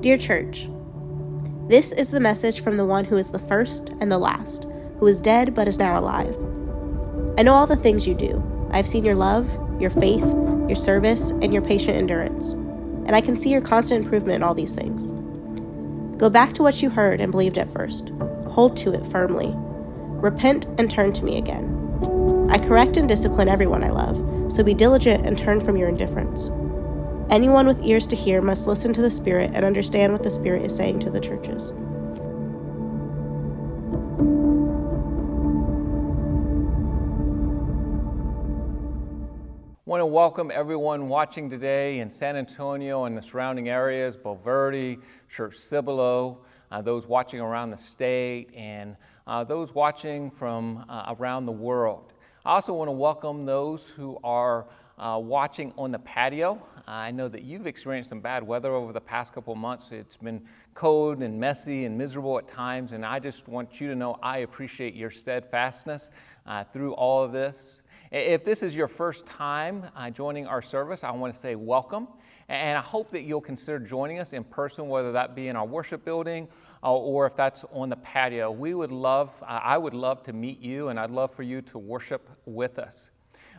Dear Church, this is the message from the one who is the first and the last, who is dead but is now alive. I know all the things you do. I have seen your love, your faith, your service, and your patient endurance, and I can see your constant improvement in all these things. Go back to what you heard and believed at first. Hold to it firmly. Repent and turn to me again. I correct and discipline everyone I love, so be diligent and turn from your indifference. Anyone with ears to hear must listen to the Spirit and understand what the Spirit is saying to the churches. I want to welcome everyone watching today in San Antonio and the surrounding areas, Bulverde, Schertz Cibolo, uh, those watching around the state, and uh, those watching from uh, around the world. I also want to welcome those who are uh, watching on the patio. I know that you've experienced some bad weather over the past couple months. It's been cold and messy and miserable at times, and I just want you to know I appreciate your steadfastness uh, through all of this. If this is your first time uh, joining our service, I want to say welcome. And I hope that you'll consider joining us in person, whether that be in our worship building uh, or if that's on the patio. We would love, uh, I would love to meet you, and I'd love for you to worship with us.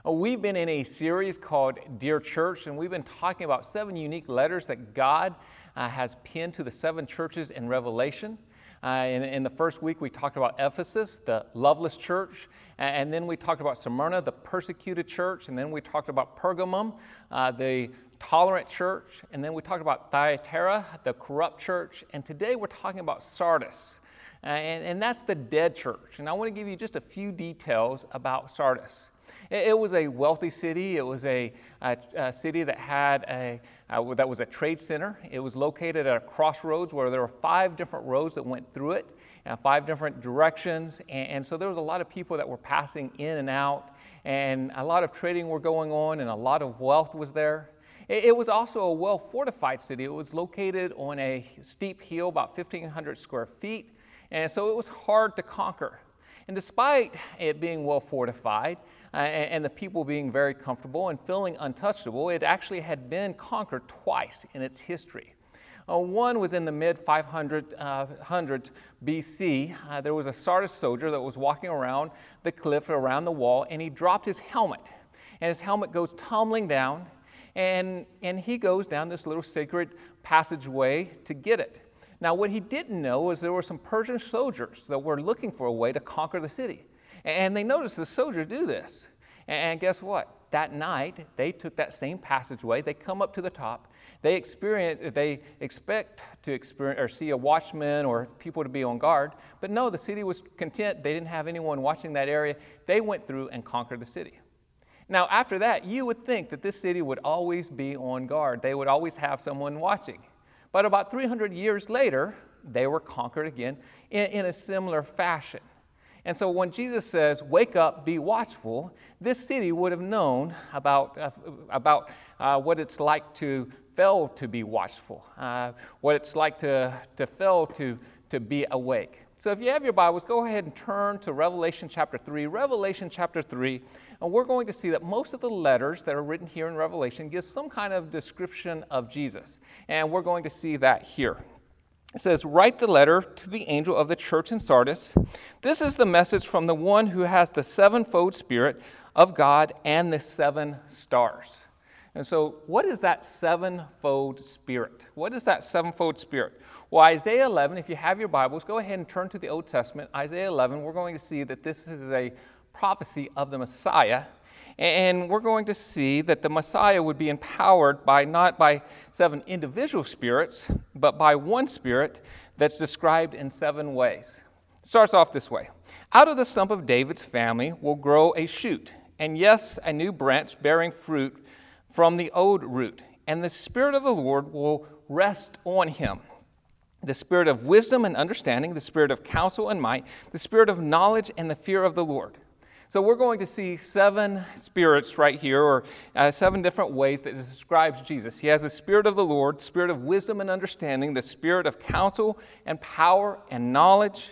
Uh, we've been in a series called Dear Church, and we've been talking about seven unique letters that God uh, has penned to the seven churches in Revelation. Uh, in, in, the first week, we talked about Ephesus, the loveless church, and, and, then we talked about Smyrna, the persecuted church, and then we talked about Pergamum, uh, the tolerant church, and then we talked about Thyatira, the corrupt church, and today we're talking about Sardis. Uh, and, and that's the dead church. And I want to give you just a few details about Sardis. It, was a wealthy city. It was a, a, a city that had a uh, that was a trade center. It was located at a crossroads where there were five different roads that went through it, uh, five different directions, and, and so there was a lot of people that were passing in and out, and a lot of trading were going on, and a lot of wealth was there. It, was also a well fortified city. It was located on a steep hill, about 1,500 square feet, and so it was hard to conquer. And despite it being well fortified, uh, and the people being very comfortable and feeling untouchable, it actually had been conquered twice in its history. Uh, one was in the mid 500 uh, BC. Uh, there was a Sardis soldier that was walking around the cliff around the wall, and he dropped his helmet. And his helmet goes tumbling down, and, and he goes down this little sacred passageway to get it. Now, what he didn't know was there were some Persian soldiers that were looking for a way to conquer the city. And they noticed the soldiers do this. And guess what? That night, they took that same passageway. They come up to the top. They experience, they expect to experience or see a watchman or people to be on guard. But no, the city was content. They didn't have anyone watching that area. They went through and conquered the city. Now, after that, you would think that this city would always be on guard. They would always have someone watching. But about 300 years later, they were conquered again in, in a similar fashion. And so when Jesus says, Wake up, be watchful, this city would have known about, uh, about uh, what it's like to fail to be watchful, uh, what it's like to, to fail to, to be awake. So if you have your Bibles, go ahead and turn to Revelation chapter 3. Revelation chapter 3, and we're going to see that most of the letters that are written here in Revelation give some kind of description of Jesus. And we're going to see that here. It says, Write the letter to the angel of the church in Sardis. This is the message from the one who has the sevenfold Spirit of God and the seven stars. And so, what is that sevenfold Spirit? What is that sevenfold Spirit? Well, Isaiah 11, if you have your Bibles, go ahead and turn to the Old Testament. Isaiah 11, we're going to see that this is a prophecy of the Messiah. And we're going to see that the Messiah would be empowered by not by seven individual spirits, but by one spirit that's described in seven ways. It starts off this way Out of the stump of David's family will grow a shoot, and yes, a new branch bearing fruit from the old root. And the Spirit of the Lord will rest on him the spirit of wisdom and understanding, the spirit of counsel and might, the spirit of knowledge and the fear of the Lord. So we're going to see seven spirits right here, or uh, seven different ways that describes Jesus. He has the spirit of the Lord, spirit of wisdom and understanding, the spirit of counsel and power and knowledge.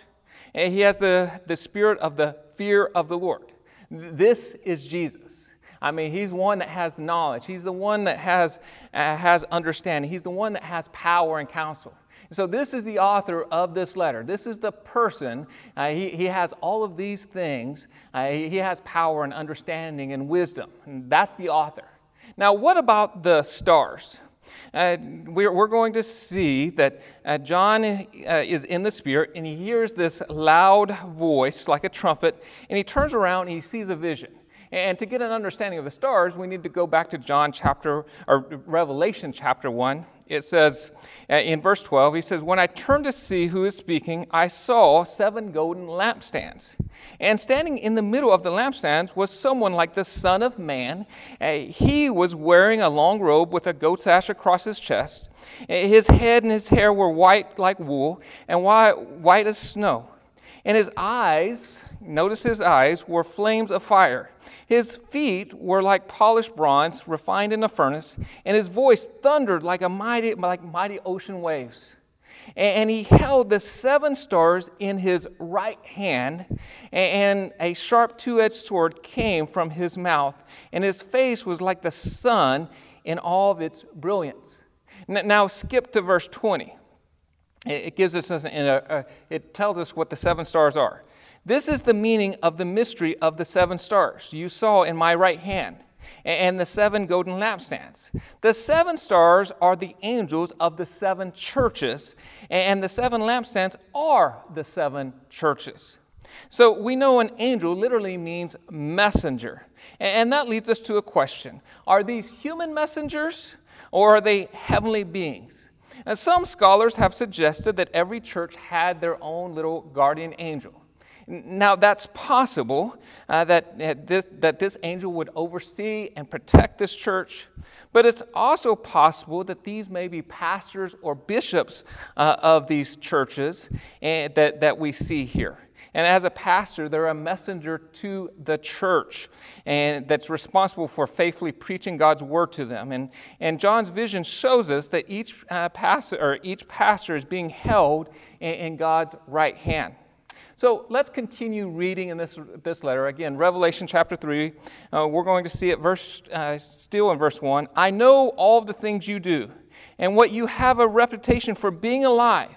And he has the, the spirit of the fear of the Lord. This is Jesus. I mean, he's one that has knowledge. He's the one that has, uh, has understanding. He's the one that has power and counsel. So, this is the author of this letter. This is the person. Uh, he, he has all of these things. Uh, he, he has power and understanding and wisdom. And that's the author. Now, what about the stars? Uh, we're, we're, going to see that uh, John uh, is in the Spirit and he hears this loud voice like a trumpet, and he turns around and he sees a vision. And to get an understanding of the stars, we need to go back to John chapter, or Revelation chapter 1. It says uh, in verse 12, he says, When I turned to see who is speaking, I saw seven golden lampstands. And standing in the middle of the lampstands was someone like the Son of Man. Uh, he was wearing a long robe with a goat's ash across his chest. Uh, his head and his hair were white like wool and white, white as snow. And his eyes, notice his eyes, were flames of fire. His feet were like polished bronze refined in a furnace, and his voice thundered like a mighty, like mighty ocean waves. And he held the seven stars in his right hand, and a sharp two edged sword came from his mouth, and his face was like the sun in all of its brilliance. Now, skip to verse 20. It gives us, a, it tells us what the seven stars are. This is the meaning of the mystery of the seven stars you saw in my right hand and the seven golden lampstands. The seven stars are the angels of the seven churches, and the seven lampstands are the seven churches. So we know an angel literally means messenger. And that leads us to a question Are these human messengers or are they heavenly beings? And some scholars have suggested that every church had their own little guardian angel. Now, that's possible uh, that, uh, this, that this angel would oversee and protect this church, but it's also possible that these may be pastors or bishops uh, of these churches and, that, that we see here. And as a pastor, they're a messenger to the church and that's responsible for faithfully preaching God's word to them. And, and John's vision shows us that each, uh, pastor, or each pastor is being held in, in God's right hand. So let's continue reading in this, this letter. Again, Revelation chapter 3. Uh, we're going to see it verse, uh, still in verse 1. I know all the things you do and what you have a reputation for being alive.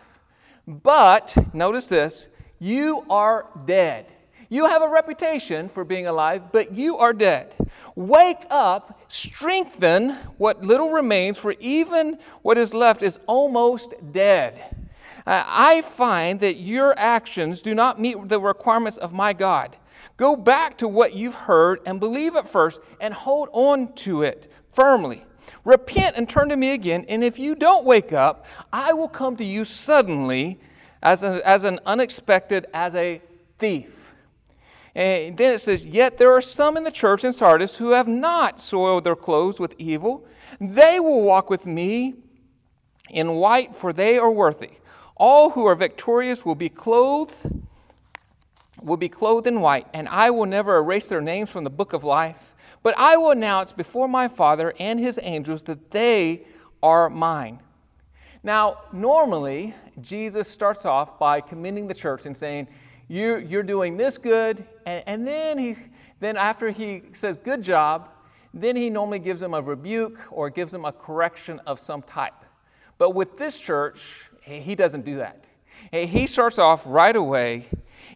But, notice this, you are dead. You have a reputation for being alive, but you are dead. Wake up, strengthen what little remains, for even what is left is almost dead. I find that your actions do not meet the requirements of my God. Go back to what you've heard and believe it first and hold on to it firmly. Repent and turn to me again, and if you don't wake up, I will come to you suddenly as, a, as an unexpected, as a thief. And then it says, Yet there are some in the church in Sardis who have not soiled their clothes with evil. They will walk with me in white, for they are worthy. All who are victorious will be clothed will be clothed in white, and I will never erase their names from the book of life, but I will announce before my Father and his angels that they are mine. Now, normally, Jesus starts off by commending the church and saying, You're, you're doing this good, and, and then, he, then after he says, Good job, then he normally gives them a rebuke or gives them a correction of some type. But with this church, he doesn't do that. He starts off right away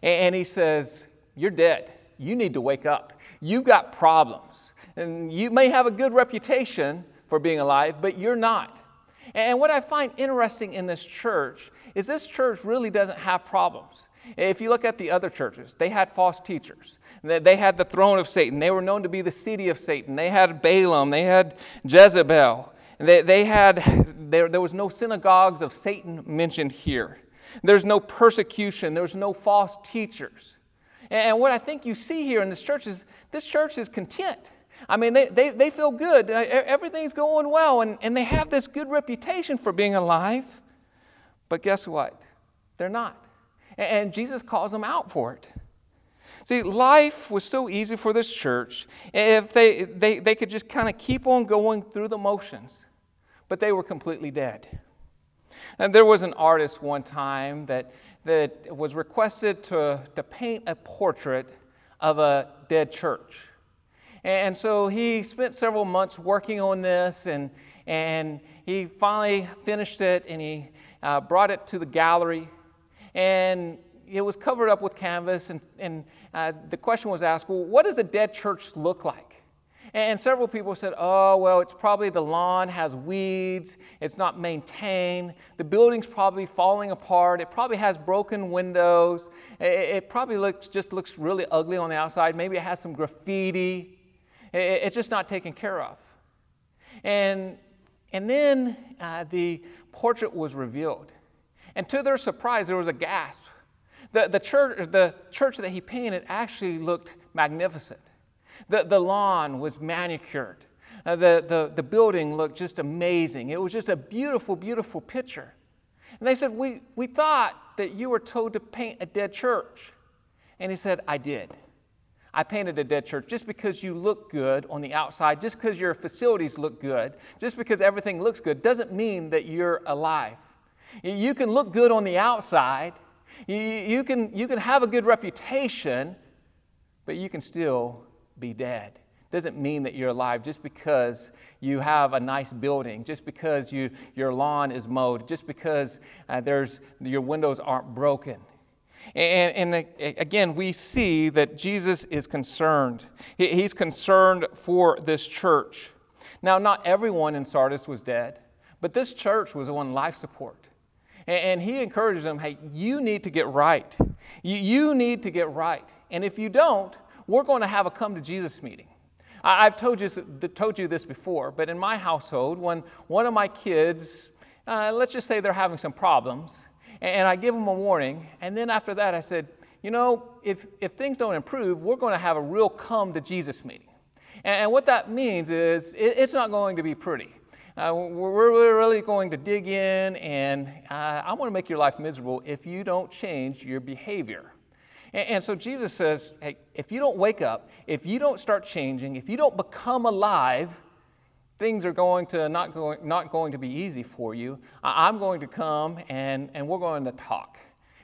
and he says, You're dead. You need to wake up. You've got problems. And you may have a good reputation for being alive, but you're not. And what I find interesting in this church is this church really doesn't have problems. If you look at the other churches, they had false teachers. They had the throne of Satan. They were known to be the city of Satan. They had Balaam. They had Jezebel. They, they had, there, there was no synagogues of Satan mentioned here. There's no persecution. There's no false teachers. And what I think you see here in this church is this church is content. I mean, they, they, they feel good. Uh, everything's going well, and, and they have this good reputation for being alive. But guess what? They're not. And Jesus calls them out for it. See, life was so easy for this church if they, they, they could just kind of keep on going through the motions, but they were completely dead. And there was an artist one time that, that was requested to, to paint a portrait of a dead church. And so he spent several months working on this, and, and he finally finished it, and he uh, brought it to the gallery. And it was covered up with canvas, and, and uh, the question was asked well, what does a dead church look like? And several people said, oh, well, it's probably the lawn has weeds, it's not maintained, the building's probably falling apart, it probably has broken windows, it, it probably looks, just looks really ugly on the outside, maybe it has some graffiti. It's just not taken care of. And, and then uh, the portrait was revealed. And to their surprise, there was a gasp. The, the, church, the church that he painted actually looked magnificent. The, the lawn was manicured. Uh, the, the, the building looked just amazing. It was just a beautiful, beautiful picture. And they said, we, we thought that you were told to paint a dead church. And he said, I did. I painted a dead church just because you look good on the outside, just because your facilities look good, just because everything looks good, doesn't mean that you're alive. You can look good on the outside, you, can, you can have a good reputation, but you can still be dead. Doesn't mean that you're alive just because you have a nice building, just because you, your lawn is mowed, just because uh, there's, your windows aren't broken. And, and again, we see that Jesus is concerned. He, he's concerned for this church. Now, not everyone in Sardis was dead, but this church was on life support. And, he encourages them hey, you need to get right. You, you need to get right. And if you don't, we're going to have a come to Jesus meeting. I've told you, told you this before, but in my household, when one of my kids, uh, let's just say they're having some problems, and I give them a warning. And then after that, I said, you know, if, if things don't improve, we're going to have a real come to Jesus meeting. And, and what that means is it, it's not going to be pretty. Uh, we're really going to dig in, and uh, I want to make your life miserable if you don't change your behavior. And, and so Jesus says, hey, if you don't wake up, if you don't start changing, if you don't become alive, things are going to not going, not going to be easy for you. I'm going to come and, and we're going to talk.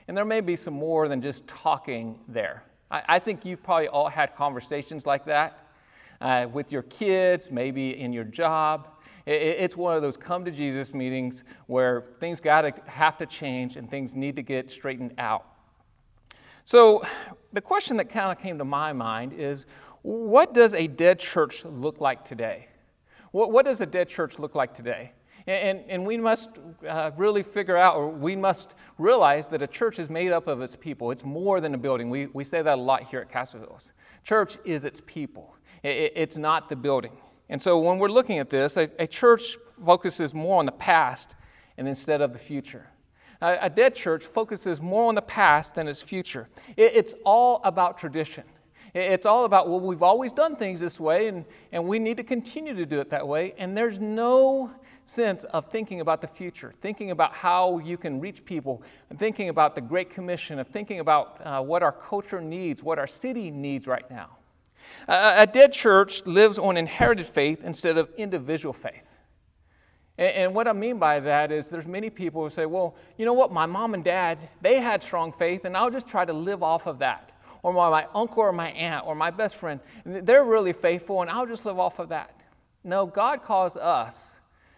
And there may be some more than just talking there. I, I think you've probably all had conversations like that uh, with your kids, maybe in your job. It, it's one of those come to Jesus meetings where things got to have to change and things need to get straightened out. So, the question that kind of came to my mind is what does a dead church look like today? What, what does a dead church look like today? And, and, we must uh, really figure out, or we must realize that a church is made up of its people. It's more than a building. We, we say that a lot here at Castle Hills. Church is its people, it, it's not the building. And so when we're looking at this, a, a church focuses more on the past and instead of the future. A, a dead church focuses more on the past than its future. It, it's all about tradition. It's all about, well, we've always done things this way, and, and we need to continue to do it that way. And there's no sense of thinking about the future, thinking about how you can reach people, and thinking about the Great Commission, of thinking about uh, what our culture needs, what our city needs right now. Uh, a dead church lives on inherited faith instead of individual faith. And, and what I mean by that is there's many people who say, well, you know what, my mom and dad, they had strong faith, and I'll just try to live off of that or my, uncle or my aunt or my best friend, they're really faithful and I'll just live off of that. No, God calls us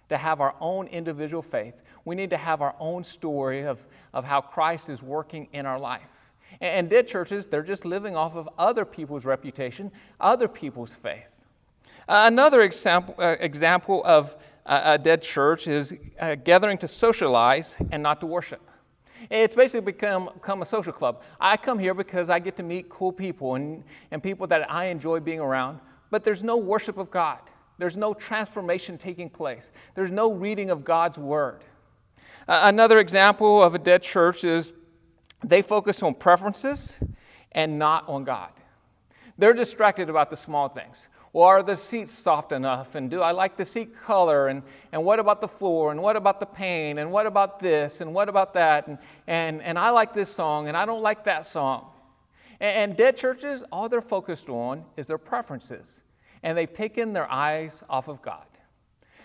to have our own individual faith. We need to have our own story of, of how Christ is working in our life. And, and dead churches, they're just living off of other people's reputation, other people's faith. Uh, another example, uh, example of a dead church is a gathering to socialize and not to worship. It's basically become, become a social club. I come here because I get to meet cool people and, and people that I enjoy being around, but there's no worship of God. There's no transformation taking place. There's no reading of God's word. Uh, another example of a dead church is they focus on preferences and not on God. They're distracted about the small things. Are the seats soft enough? And do I like the seat color? And, and what about the floor? And what about the paint? And what about this? And what about that? And, and, and I like this song and I don't like that song. And, and dead churches, all they're focused on is their preferences. And they've taken their eyes off of God.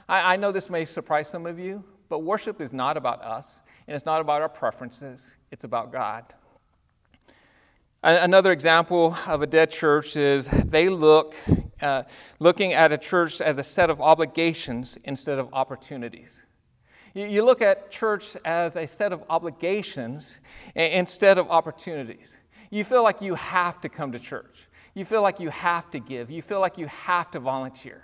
I, I know this may surprise some of you, but worship is not about us and it's not about our preferences, it's about God. Another example of a dead church is they look, uh, looking at a church as a set of obligations instead of opportunities. You, you look at church as a set of obligations instead of opportunities. You feel like you have to come to church. You feel like you have to give. You feel like you have to volunteer.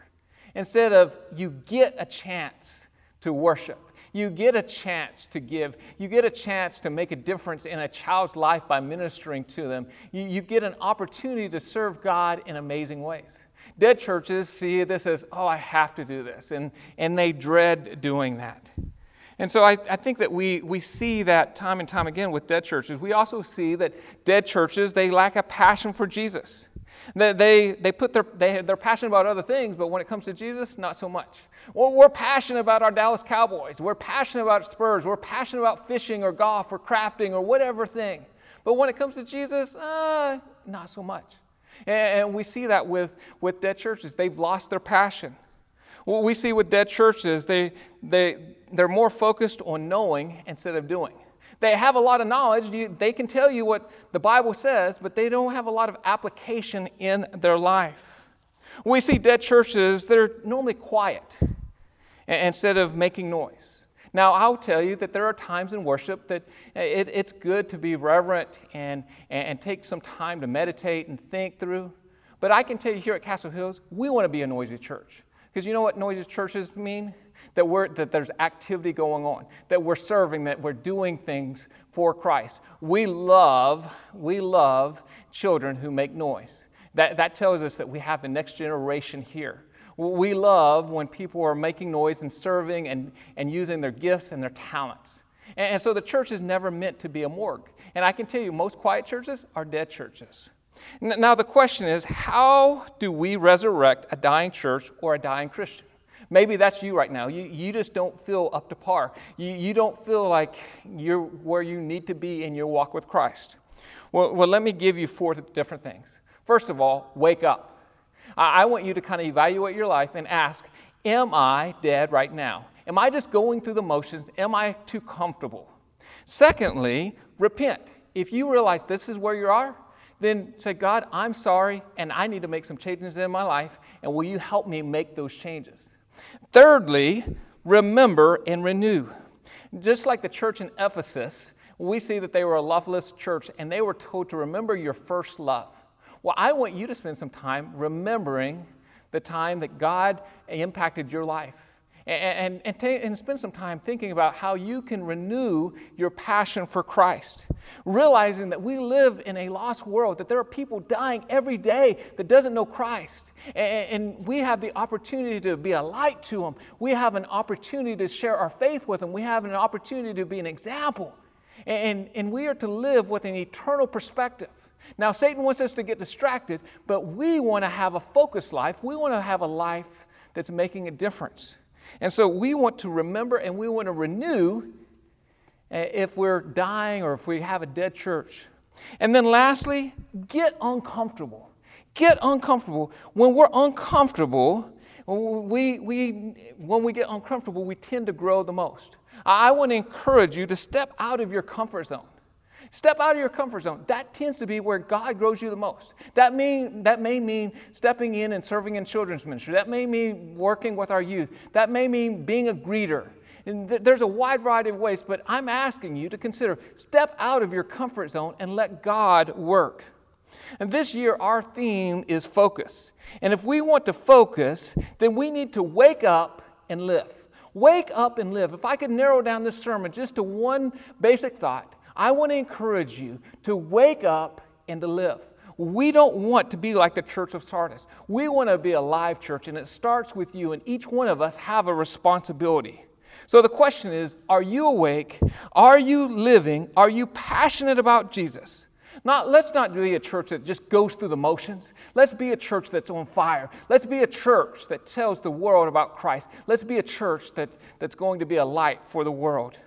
Instead of you get a chance to worship. You get a chance to give. You get a chance to make a difference in a child's life by ministering to them. You, you get an opportunity to serve God in amazing ways. Dead churches see this as, oh, I have to do this, and, and they dread doing that. And so I, I think that we, we see that time and time again with dead churches. We also see that dead churches, they lack a passion for Jesus. They, they, they put their, they, they're passionate about other things, but when it comes to Jesus, not so much. Well, we're passionate about our Dallas Cowboys. We're passionate about Spurs. We're passionate about fishing or golf or crafting or whatever thing. But when it comes to Jesus, uh, not so much. And, and we see that with, with dead churches. They've lost their passion. What we see with dead churches, they, they, they're more focused on knowing instead of doing. They have a lot of knowledge. They can tell you what the Bible says, but they don't have a lot of application in their life. We see dead churches, that are normally quiet instead of making noise. Now, I'll tell you that there are times in worship that uh, it, it's good to be reverent and, and take some time to meditate and think through. But I can tell you here at Castle Hills, we want to be a noisy church. Because you know what noisy churches mean? that, we're, that there's activity going on, that we're serving, that we're doing things for Christ. We love, we love children who make noise. That, that tells us that we have the next generation here. We love when people are making noise and serving and, and using their gifts and their talents. And, and so the church is never meant to be a morgue. And I can tell you, most quiet churches are dead churches. Now, the question is how do we resurrect a dying church or a dying Christian? Maybe that's you right now. You, you just don't feel up to par. You, you don't feel like you're where you need to be in your walk with Christ. Well, well let me give you four different things. First of all, wake up. I, I want you to kind of evaluate your life and ask Am I dead right now? Am I just going through the motions? Am I too comfortable? Secondly, repent. If you realize this is where you are, then say, God, I'm sorry, and I need to make some changes in my life, and will you help me make those changes? Thirdly, remember and renew. Just like the church in Ephesus, we see that they were a loveless church and they were told to remember your first love. Well, I want you to spend some time remembering the time that God impacted your life and, and, and, spend some time thinking about how you can renew your passion for Christ. Realizing that we live in a lost world, that there are people dying every day that doesn't know Christ. And, and we have the opportunity to be a light to them. We have an opportunity to share our faith with them. We have an opportunity to be an example. And, and we are to live with an eternal perspective. Now, Satan wants us to get distracted, but we want to have a focused life. We want to have a life that's making a difference. And so we want to remember and we want to renew uh, if we're dying or if we have a dead church. And then lastly, get uncomfortable. Get uncomfortable. When we're uncomfortable, we, we, when we get uncomfortable, we tend to grow the most. I want to encourage you to step out of your comfort zone. Step out of your comfort zone. That tends to be where God grows you the most. That, mean, that may mean stepping in and serving in children's ministry. That may mean working with our youth. That may mean being a greeter. And th- there's a wide variety of ways, but I'm asking you to consider step out of your comfort zone and let God work. And this year, our theme is focus. And if we want to focus, then we need to wake up and live. Wake up and live. If I could narrow down this sermon just to one basic thought, I want to encourage you to wake up and to live. We don't want to be like the church of Sardis. We want to be a live church, and it starts with you, and each one of us have a responsibility. So the question is Are you awake? Are you living? Are you passionate about Jesus? Not, let's not be a church that just goes through the motions. Let's be a church that's on fire. Let's be a church that tells the world about Christ. Let's be a church that, that's going to be a light for the world.